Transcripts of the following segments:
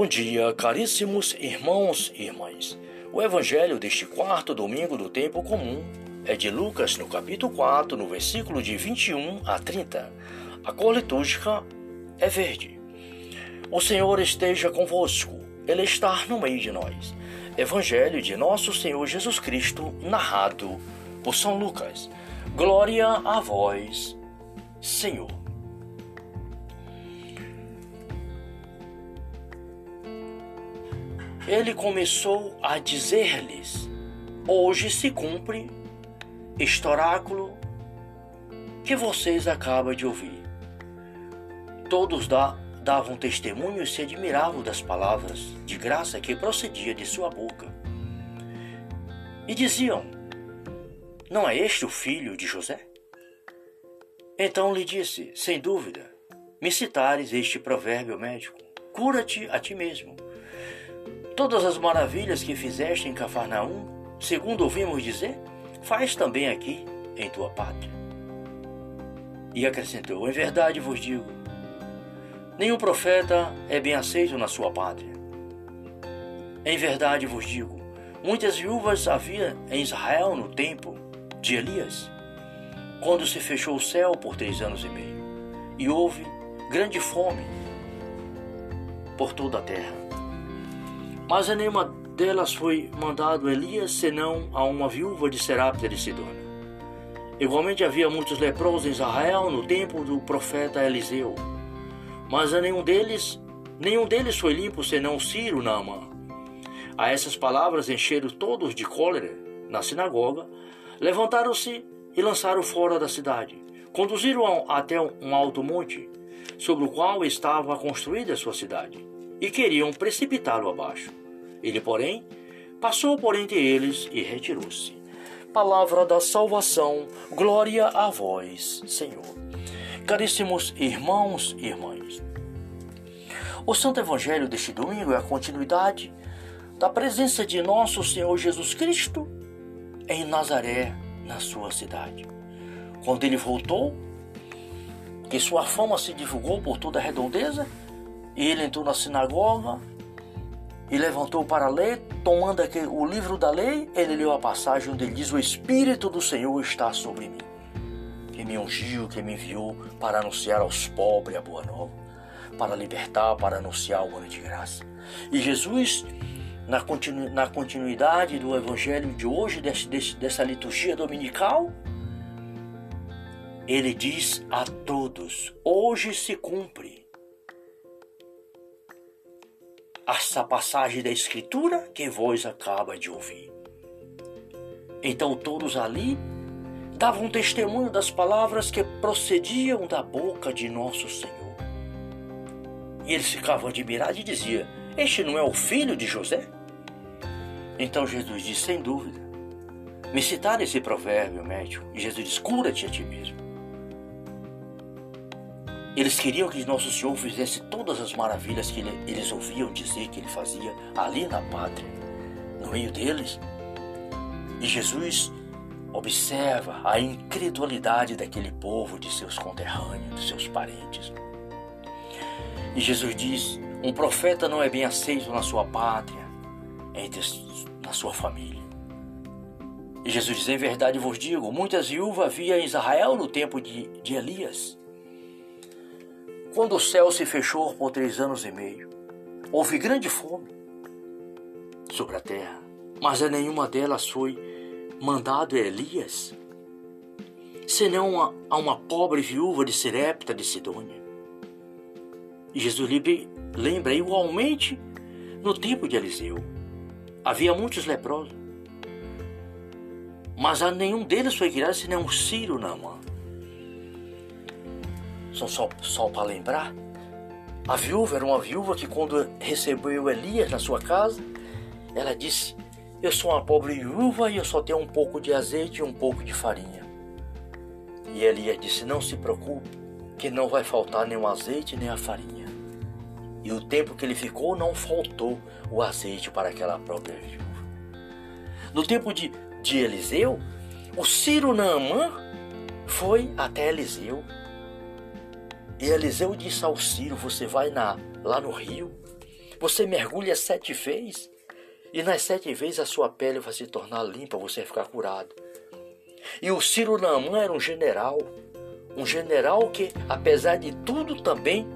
Bom dia, caríssimos irmãos e irmãs. O evangelho deste quarto domingo do tempo comum é de Lucas, no capítulo 4, no versículo de 21 a 30. A cor litúrgica é verde. O Senhor esteja convosco, Ele está no meio de nós. Evangelho de Nosso Senhor Jesus Cristo, narrado por São Lucas. Glória a vós, Senhor. Ele começou a dizer-lhes: Hoje se cumpre este oráculo que vocês acabam de ouvir. Todos davam testemunho e se admiravam das palavras de graça que procedia de sua boca. E diziam: Não é este o filho de José? Então lhe disse: Sem dúvida, me citares este provérbio médico: Cura-te a ti mesmo Todas as maravilhas que fizeste em Cafarnaum, segundo ouvimos dizer, faz também aqui, em tua pátria. E acrescentou: Em verdade vos digo, nenhum profeta é bem aceito na sua pátria. Em verdade vos digo, muitas viúvas havia em Israel no tempo de Elias, quando se fechou o céu por três anos e meio, e houve grande fome por toda a terra. Mas a nenhuma delas foi mandado Elias, senão a uma viúva de Serapta de Sidônia. Igualmente havia muitos leprosos em Israel no tempo do profeta Eliseu. Mas a nenhum deles, nenhum deles foi limpo senão Ciro Naamã. A essas palavras encheram todos de cólera na sinagoga, levantaram-se e lançaram fora da cidade. Conduziram até um alto monte, sobre o qual estava construída a sua cidade, e queriam precipitá-lo abaixo. Ele, porém, passou por entre eles e retirou-se. Palavra da salvação, glória a vós, Senhor. Caríssimos irmãos e irmãs, o Santo Evangelho deste domingo é a continuidade da presença de nosso Senhor Jesus Cristo em Nazaré, na sua cidade. Quando ele voltou, que sua fama se divulgou por toda a redondeza, ele entrou na sinagoga e levantou para ler, tomando aquele, o livro da lei, ele leu a passagem onde ele diz: O Espírito do Senhor está sobre mim, que me ungiu, que me enviou para anunciar aos pobres a boa nova, para libertar, para anunciar o ano de graça. E Jesus, na, continu, na continuidade do evangelho de hoje, desse, desse, dessa liturgia dominical, ele diz a todos: Hoje se cumpre essa passagem da Escritura que vós acaba de ouvir. Então todos ali davam testemunho das palavras que procediam da boca de nosso Senhor. E eles ficavam admirados e diziam: Este não é o filho de José? Então Jesus disse: Sem dúvida. Me citaram esse provérbio médico. E Jesus diz: Cura-te a ti mesmo. Eles queriam que Nosso Senhor fizesse todas as maravilhas que eles ouviam dizer que ele fazia ali na pátria, no meio deles. E Jesus observa a incredulidade daquele povo, de seus conterrâneos, de seus parentes. E Jesus diz: um profeta não é bem aceito na sua pátria, entre na sua família. E Jesus diz: Em verdade vos digo, muitas viúvas havia em Israel no tempo de, de Elias quando o céu se fechou por três anos e meio, houve grande fome sobre a terra, mas a nenhuma delas foi mandado Elias, senão a, a uma pobre viúva de Serepta de Sidônia. Jesus lembra igualmente no tempo de Eliseu. Havia muitos leprosos, mas a nenhum deles foi criado senão Ciro Naamã só, só, só para lembrar, a viúva era uma viúva que quando recebeu Elias na sua casa, ela disse, eu sou uma pobre viúva e eu só tenho um pouco de azeite e um pouco de farinha. E Elias disse, não se preocupe, que não vai faltar nem o azeite nem a farinha. E o tempo que ele ficou não faltou o azeite para aquela própria viúva. No tempo de, de Eliseu, o Ciro Naamã foi até Eliseu e Eliseu disse ao Ciro: Você vai na, lá no rio, Você mergulha sete vezes e nas sete vezes a sua pele vai se tornar limpa, você vai ficar curado. E o Ciro Naamã era um general, um general que, apesar de tudo, também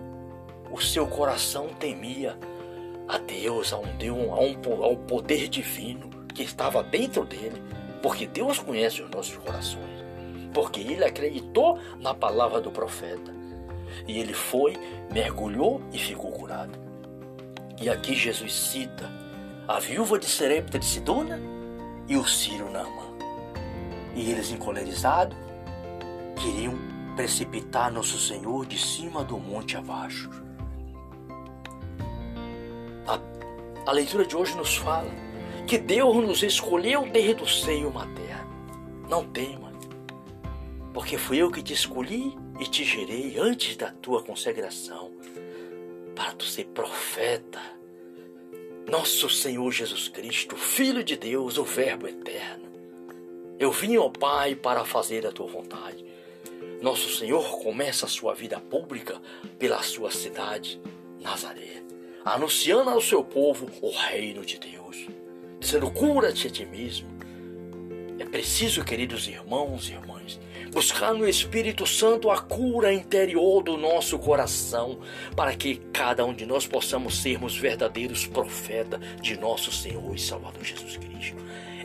o seu coração temia a Deus, a um Deus, a um, ao poder divino que estava dentro dele, porque Deus conhece os nossos corações, porque ele acreditou na palavra do profeta. E ele foi, mergulhou e ficou curado. E aqui Jesus cita a viúva de Serepta de Sidona e o Ciro Nama. E eles, encolerizados, queriam precipitar Nosso Senhor de cima do monte abaixo. A, a leitura de hoje nos fala que Deus nos escolheu desde o seio materno. Não tema, porque fui eu que te escolhi e te gerei antes da tua consagração, para tu ser profeta. Nosso Senhor Jesus Cristo, Filho de Deus, o Verbo eterno. Eu vim ao Pai para fazer a tua vontade. Nosso Senhor começa a sua vida pública pela sua cidade, Nazaré, anunciando ao seu povo o reino de Deus, dizendo: cura-te a ti mesmo. É preciso, queridos irmãos e irmãs, buscar no Espírito Santo a cura interior do nosso coração, para que cada um de nós possamos sermos verdadeiros profetas de nosso Senhor e Salvador Jesus Cristo.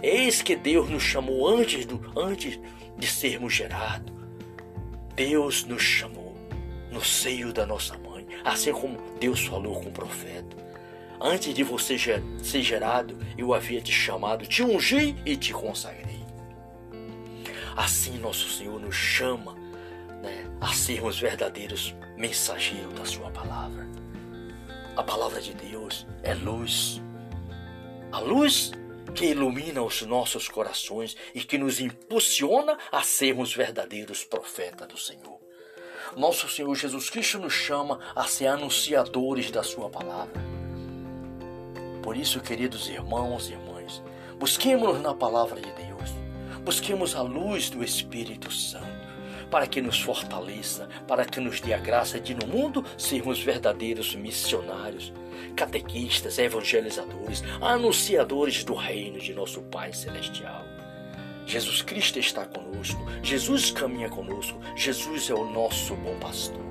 Eis que Deus nos chamou antes, do, antes de sermos gerados. Deus nos chamou no seio da nossa mãe, assim como Deus falou com o profeta. Antes de você ser gerado, eu havia te chamado, te ungi e te consagrei. Assim nosso Senhor nos chama né, a sermos verdadeiros mensageiros da Sua palavra. A palavra de Deus é luz. A luz que ilumina os nossos corações e que nos impulsiona a sermos verdadeiros profetas do Senhor. Nosso Senhor Jesus Cristo nos chama a ser anunciadores da Sua palavra. Por isso, queridos irmãos e irmãs, busquemos na palavra de Deus Busquemos a luz do Espírito Santo para que nos fortaleça, para que nos dê a graça de no mundo sermos verdadeiros missionários, catequistas, evangelizadores, anunciadores do reino de nosso Pai celestial. Jesus Cristo está conosco, Jesus caminha conosco, Jesus é o nosso bom pastor.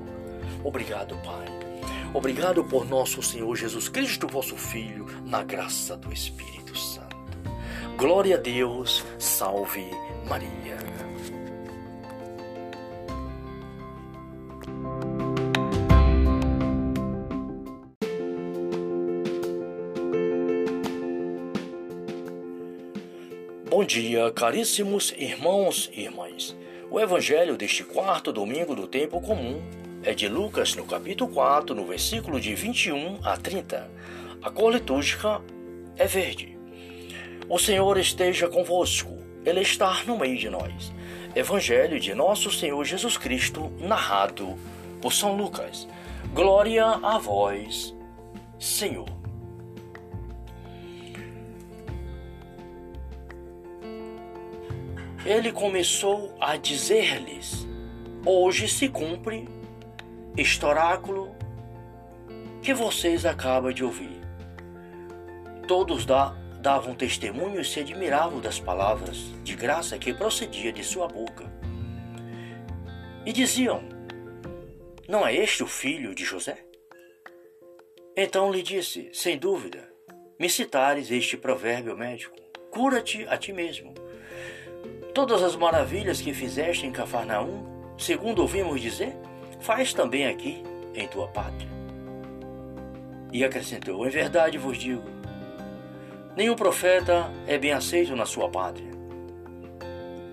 Obrigado, Pai. Obrigado por nosso Senhor Jesus Cristo, vosso Filho, na graça do Espírito Santo. Glória a Deus, salve Maria. Bom dia, caríssimos irmãos e irmãs. O evangelho deste quarto domingo do tempo comum é de Lucas, no capítulo 4, no versículo de 21 a 30. A cor litúrgica é verde. O Senhor esteja convosco, Ele está no meio de nós. Evangelho de Nosso Senhor Jesus Cristo, narrado por São Lucas. Glória a vós, Senhor. Ele começou a dizer-lhes: Hoje se cumpre este oráculo que vocês acabam de ouvir. Todos da davam testemunho e se admiravam das palavras de graça que procedia de sua boca. E diziam: Não é este o filho de José? Então lhe disse: Sem dúvida, me citares este provérbio médico: Cura-te a ti mesmo. Todas as maravilhas que fizeste em Cafarnaum, segundo ouvimos dizer, faz também aqui, em tua pátria. E acrescentou: Em verdade vos digo, Nenhum profeta é bem aceito na sua pátria.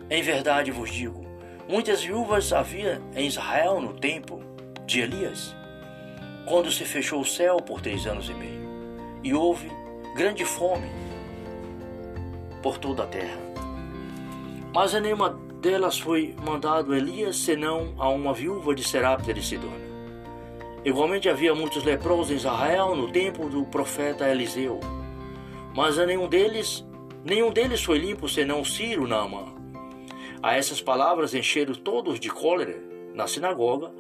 Em verdade vos digo, muitas viúvas havia em Israel no tempo de Elias, quando se fechou o céu por três anos e meio, e houve grande fome por toda a terra. Mas a nenhuma delas foi mandado Elias, senão a uma viúva de Serapta de Sidônia. Igualmente havia muitos leprosos em Israel no tempo do profeta Eliseu mas a nenhum deles, nenhum deles foi limpo senão Ciro Naamã. A essas palavras encheram todos de cólera na sinagoga,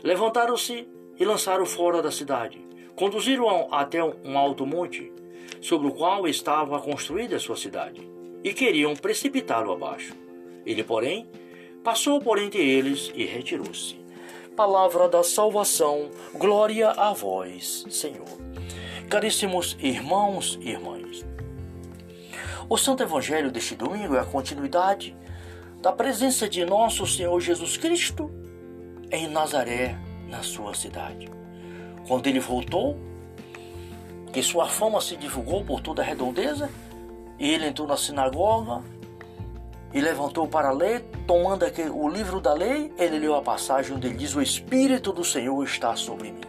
levantaram-se e lançaram fora da cidade. Conduziram até um alto monte, sobre o qual estava construída a sua cidade, e queriam precipitá-lo abaixo. Ele, porém, passou por entre eles e retirou-se. Palavra da salvação, glória a vós, Senhor. Caríssimos irmãos e irmãs, o Santo Evangelho deste domingo é a continuidade da presença de nosso Senhor Jesus Cristo em Nazaré, na sua cidade. Quando ele voltou, que sua fama se divulgou por toda a redondeza, e ele entrou na sinagoga e levantou para ler, tomando o livro da lei, ele leu a passagem onde ele diz: O Espírito do Senhor está sobre mim,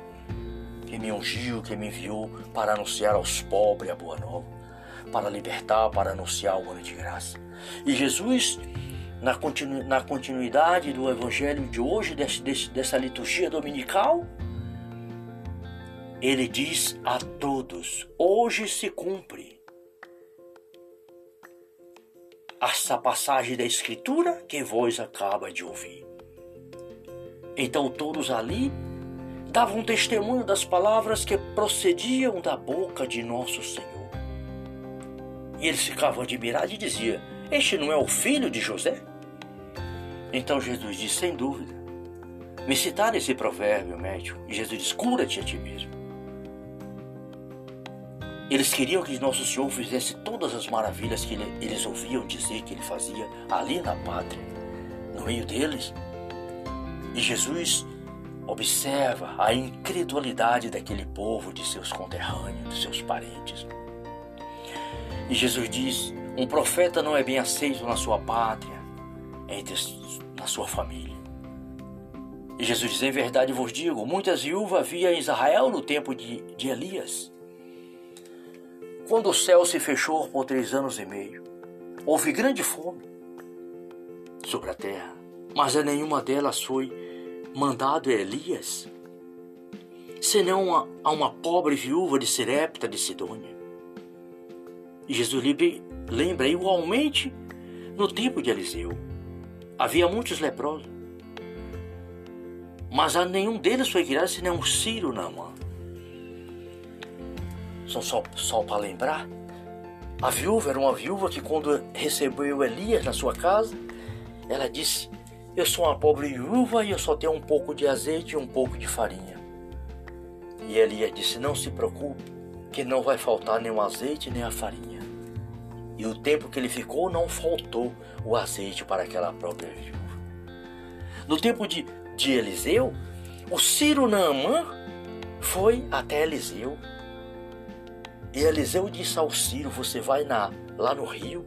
que me ungiu, que me enviou para anunciar aos pobres a boa nova, para libertar, para anunciar o ano de graça. E Jesus, na, continu, na continuidade do evangelho de hoje, desse, desse, dessa liturgia dominical, ele diz a todos: hoje se cumpre essa passagem da Escritura que vós acaba de ouvir. Então todos ali davam testemunho das palavras que procediam da boca de nosso Senhor. E eles ficavam admirados e diziam: Este não é o filho de José? Então Jesus disse: Sem dúvida. Me citaram esse provérbio médico. E Jesus diz: Cura-te a ti mesmo. Eles queriam que Nosso Senhor fizesse todas as maravilhas que eles ouviam dizer que ele fazia ali na pátria, no meio deles. E Jesus observa a incredulidade daquele povo, de seus conterrâneos, de seus parentes. E Jesus diz: um profeta não é bem aceito na sua pátria, entre, na sua família. E Jesus diz: Em verdade vos digo, muitas viúvas havia em Israel no tempo de, de Elias quando o céu se fechou por três anos e meio, houve grande fome sobre a terra, mas a nenhuma delas foi mandado Elias, senão a, a uma pobre viúva de Serepta de Sidônia. Jesus lembra igualmente no tempo de Eliseu. Havia muitos leprosos, mas a nenhum deles foi criado senão Ciro Naamã só, só, só para lembrar, a viúva era uma viúva que quando recebeu Elias na sua casa, ela disse, eu sou uma pobre viúva e eu só tenho um pouco de azeite e um pouco de farinha. E Elias disse, não se preocupe, que não vai faltar nem o azeite nem a farinha. E o tempo que ele ficou não faltou o azeite para aquela própria viúva. No tempo de, de Eliseu, o Ciro Naamã foi até Eliseu e Eliseu disse ao Ciro: Você vai na, lá no rio,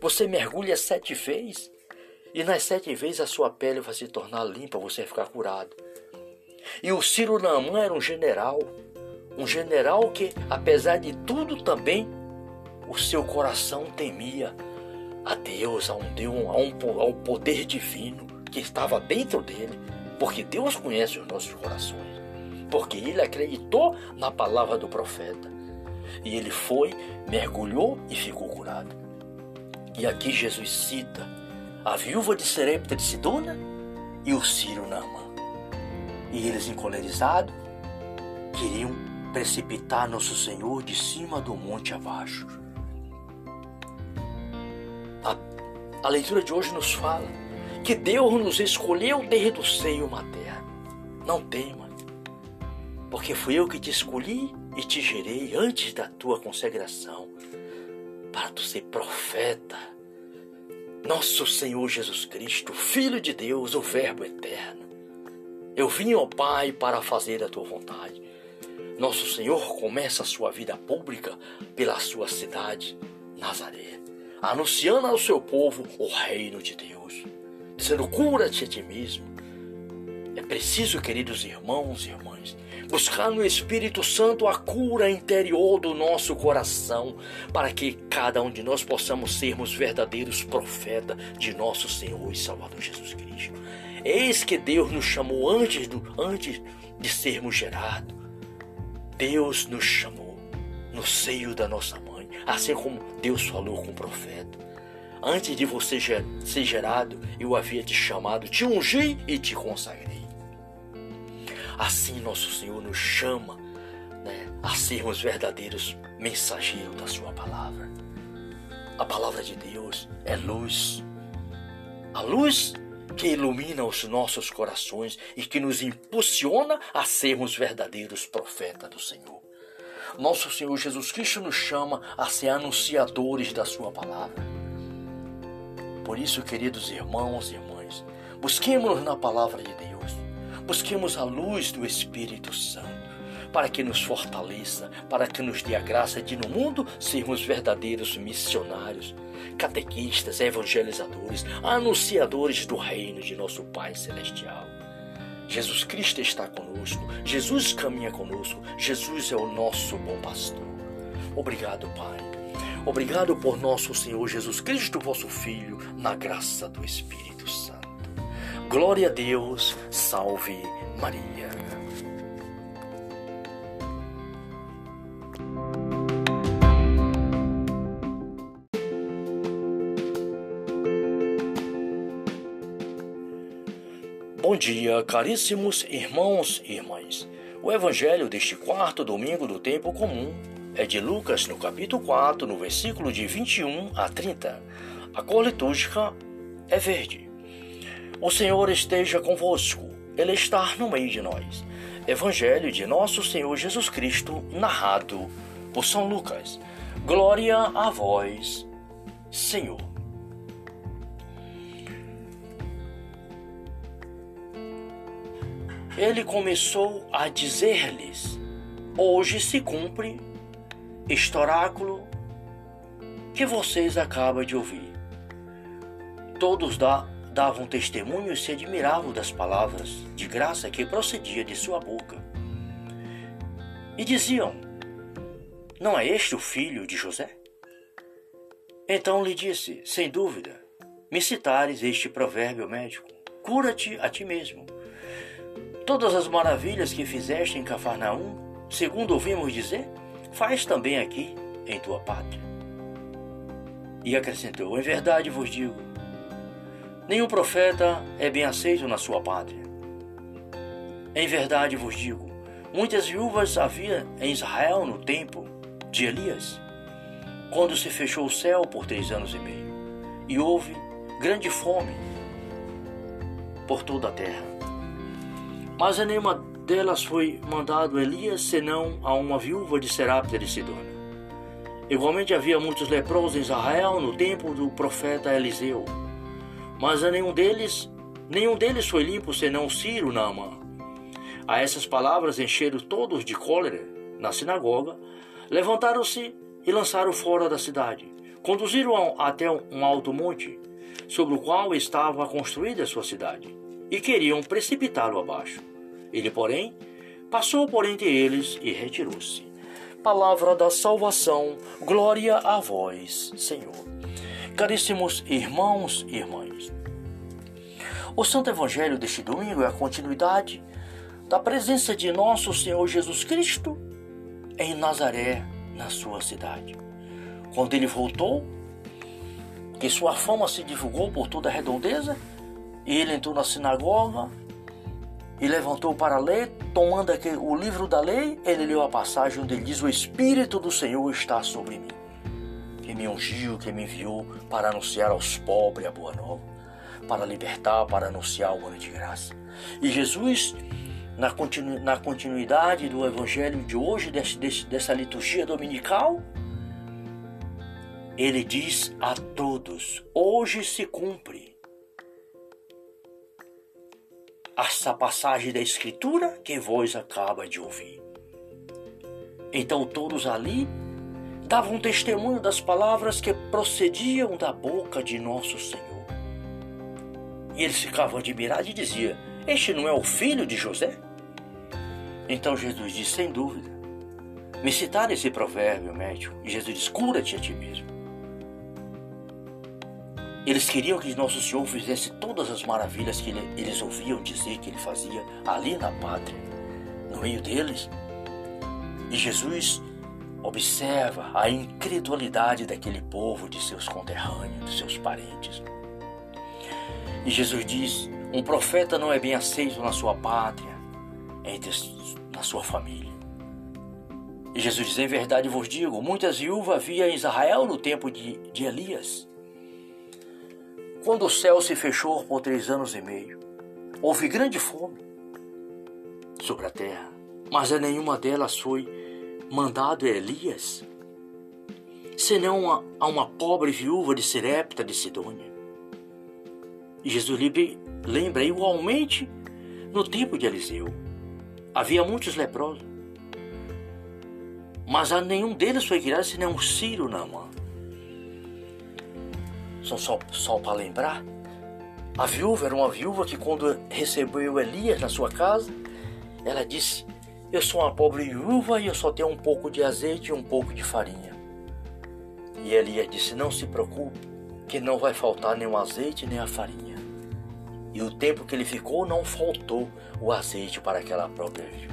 você mergulha sete vezes, e nas sete vezes a sua pele vai se tornar limpa, você vai ficar curado. E o Ciro Naamã era um general, um general que, apesar de tudo, também o seu coração temia a Deus, a um Deus, a um, ao poder divino que estava dentro dele, porque Deus conhece os nossos corações, porque ele acreditou na palavra do profeta. E ele foi, mergulhou e ficou curado. E aqui Jesus cita a viúva de Serepta de Sidona e o Ciro Nama. E eles, encolerizados, queriam precipitar Nosso Senhor de cima do monte abaixo. A, a leitura de hoje nos fala que Deus nos escolheu desde o seio materno. Não tema, porque fui eu que te escolhi e te gerei antes da tua consagração para tu ser profeta. Nosso Senhor Jesus Cristo, Filho de Deus, o Verbo eterno. Eu vim ao Pai para fazer a tua vontade. Nosso Senhor começa a sua vida pública pela sua cidade, Nazaré, anunciando ao seu povo o reino de Deus, dizendo: cura-te a ti mesmo. É preciso, queridos irmãos e irmãs, buscar no Espírito Santo a cura interior do nosso coração, para que cada um de nós possamos sermos verdadeiros profetas de nosso Senhor e Salvador Jesus Cristo. Eis que Deus nos chamou antes, do, antes de sermos gerados. Deus nos chamou no seio da nossa mãe, assim como Deus falou com o profeta. Antes de você ser gerado, eu havia te chamado, te ungi e te consagrei. Assim nosso Senhor nos chama né, a sermos verdadeiros mensageiros da Sua palavra. A palavra de Deus é luz. A luz que ilumina os nossos corações e que nos impulsiona a sermos verdadeiros profetas do Senhor. Nosso Senhor Jesus Cristo nos chama a ser anunciadores da Sua palavra. Por isso, queridos irmãos e irmãs, busquemos na palavra de Deus, busquemos a luz do Espírito Santo para que nos fortaleça, para que nos dê a graça de no mundo sermos verdadeiros missionários, catequistas, evangelizadores, anunciadores do reino de nosso Pai Celestial. Jesus Cristo está conosco, Jesus caminha conosco, Jesus é o nosso bom pastor. Obrigado, Pai. Obrigado por nosso Senhor Jesus Cristo, vosso Filho, na graça do Espírito Santo. Glória a Deus, salve Maria. Bom dia, caríssimos irmãos e irmãs. O evangelho deste quarto domingo do tempo comum é de Lucas, no capítulo 4, no versículo de 21 a 30. A cor litúrgica é verde. O Senhor esteja convosco, Ele está no meio de nós. Evangelho de nosso Senhor Jesus Cristo, narrado por São Lucas. Glória a vós, Senhor. ele começou a dizer-lhes: Hoje se cumpre este oráculo que vocês acabam de ouvir. Todos davam testemunho e se admiravam das palavras de graça que procedia de sua boca. E diziam: Não é este o filho de José? Então lhe disse: Sem dúvida, me citares este provérbio médico: Cura-te a ti mesmo Todas as maravilhas que fizeste em Cafarnaum, segundo ouvimos dizer, faz também aqui em tua pátria. E acrescentou: Em verdade vos digo, nenhum profeta é bem aceito na sua pátria. Em verdade vos digo, muitas viúvas havia em Israel no tempo de Elias, quando se fechou o céu por três anos e meio, e houve grande fome por toda a terra. Mas a nenhuma delas foi mandado Elias, senão a uma viúva de Serapta de Sidônia. Igualmente havia muitos leprosos em Israel no tempo do profeta Eliseu. Mas a nenhum deles, nenhum deles foi limpo, senão Ciro Naamã. A essas palavras encheram todos de cólera na sinagoga, levantaram-se e lançaram fora da cidade. Conduziram até um alto monte, sobre o qual estava construída a sua cidade, e queriam precipitá-lo abaixo. Ele, porém, passou por entre eles e retirou-se. Palavra da salvação, glória a vós, Senhor. Caríssimos irmãos e irmãs, o Santo Evangelho deste domingo é a continuidade da presença de nosso Senhor Jesus Cristo em Nazaré, na sua cidade. Quando ele voltou, que sua fama se divulgou por toda a redondeza, e ele entrou na sinagoga e levantou para ler, tomando o livro da lei, ele leu a passagem onde ele diz: O Espírito do Senhor está sobre mim, me ungiu, que me enviou para anunciar aos pobres a boa nova, para libertar, para anunciar o ano de graça. E Jesus, na, continu, na continuidade do evangelho de hoje, desse, desse, dessa liturgia dominical, ele diz a todos: Hoje se cumpre essa passagem da Escritura que vós acaba de ouvir. Então todos ali davam testemunho das palavras que procediam da boca de nosso Senhor. E eles ficavam admirados e diziam: Este não é o filho de José? Então Jesus disse: Sem dúvida. Me citaram esse provérbio médico. E Jesus diz: Cura-te a ti mesmo. Eles queriam que Nosso Senhor fizesse todas as maravilhas que eles ouviam dizer que ele fazia ali na pátria, no meio deles. E Jesus observa a incredulidade daquele povo, de seus conterrâneos, de seus parentes. E Jesus diz: um profeta não é bem aceito na sua pátria, entre na sua família. E Jesus diz: Em verdade vos digo, muitas viúvas havia em Israel no tempo de, de Elias. Quando o céu se fechou por três anos e meio, houve grande fome sobre a terra, mas a nenhuma delas foi mandado Elias, senão a, a uma pobre viúva de Serepta de Sidônia. Jesus lembra igualmente no tempo de Eliseu. Havia muitos leprosos, mas a nenhum deles foi criado senão Ciro Naamã. Só, só, só para lembrar, a viúva era uma viúva que quando recebeu Elias na sua casa, ela disse, eu sou uma pobre viúva e eu só tenho um pouco de azeite e um pouco de farinha. E Elias disse, não se preocupe, que não vai faltar nem o azeite nem a farinha. E o tempo que ele ficou não faltou o azeite para aquela própria viúva.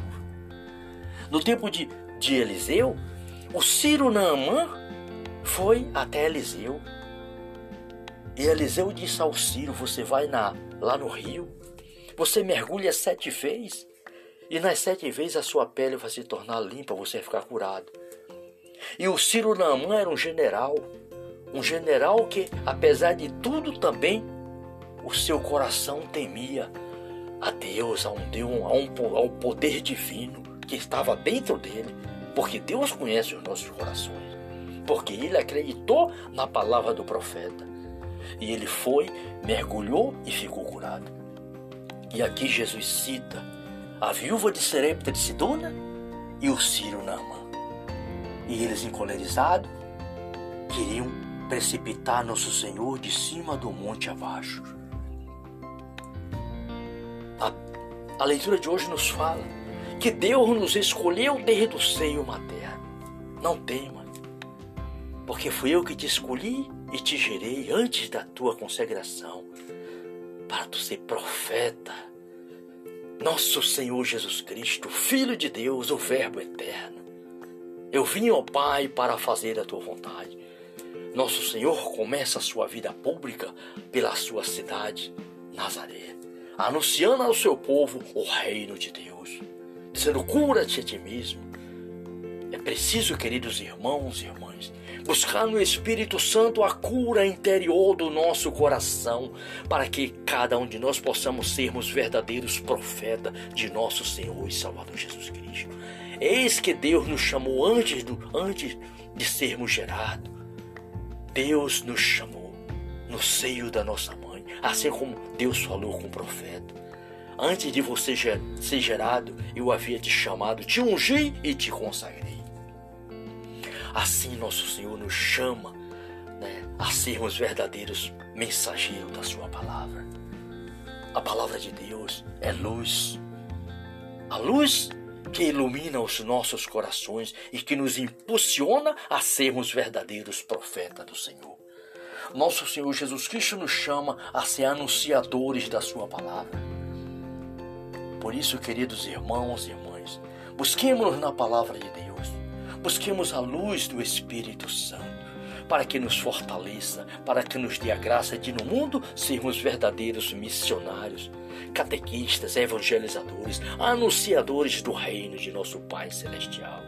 No tempo de, de Eliseu, o Ciro Naamã foi até Eliseu e Eliseu disse ao Ciro: Você vai na, lá no rio, você mergulha sete vezes, e nas sete vezes a sua pele vai se tornar limpa, você vai ficar curado. E o Ciro Naamã era um general, um general que, apesar de tudo, também o seu coração temia a Deus, a um Deus, a um, ao poder divino que estava dentro dele, porque Deus conhece os nossos corações, porque ele acreditou na palavra do profeta. E ele foi, mergulhou e ficou curado. E aqui Jesus cita a viúva de Serepta de Sidona e o Ciro Nama. E eles, encolerizados, queriam precipitar Nosso Senhor de cima do monte abaixo. A, a leitura de hoje nos fala que Deus nos escolheu desde o seio materno. Não tema, porque fui eu que te escolhi e te gerei antes da tua consagração para tu ser profeta. Nosso Senhor Jesus Cristo, Filho de Deus, o Verbo eterno. Eu vim ao Pai para fazer a tua vontade. Nosso Senhor começa a sua vida pública pela sua cidade, Nazaré, anunciando ao seu povo o reino de Deus, dizendo: cura-te a ti mesmo. É preciso, queridos irmãos e irmãs, buscar no Espírito Santo a cura interior do nosso coração, para que cada um de nós possamos sermos verdadeiros profetas de nosso Senhor e Salvador Jesus Cristo. Eis que Deus nos chamou antes, do, antes de sermos gerados. Deus nos chamou no seio da nossa mãe, assim como Deus falou com o profeta. Antes de você ser gerado, eu havia te chamado, te ungi e te consagrei. Assim nosso Senhor nos chama né, a sermos verdadeiros mensageiros da Sua palavra. A palavra de Deus é luz. A luz que ilumina os nossos corações e que nos impulsiona a sermos verdadeiros profetas do Senhor. Nosso Senhor Jesus Cristo nos chama a ser anunciadores da Sua palavra. Por isso, queridos irmãos e irmãs, busquemos na palavra de Deus Busquemos a luz do Espírito Santo para que nos fortaleça, para que nos dê a graça de no mundo sermos verdadeiros missionários, catequistas, evangelizadores, anunciadores do reino de nosso Pai celestial.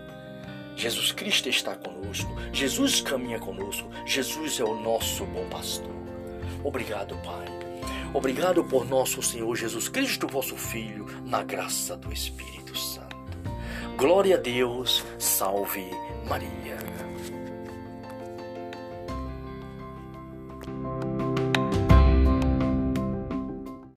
Jesus Cristo está conosco, Jesus caminha conosco, Jesus é o nosso bom pastor. Obrigado, Pai. Obrigado por nosso Senhor Jesus Cristo, vosso Filho, na graça do Espírito. Glória a Deus, salve Maria.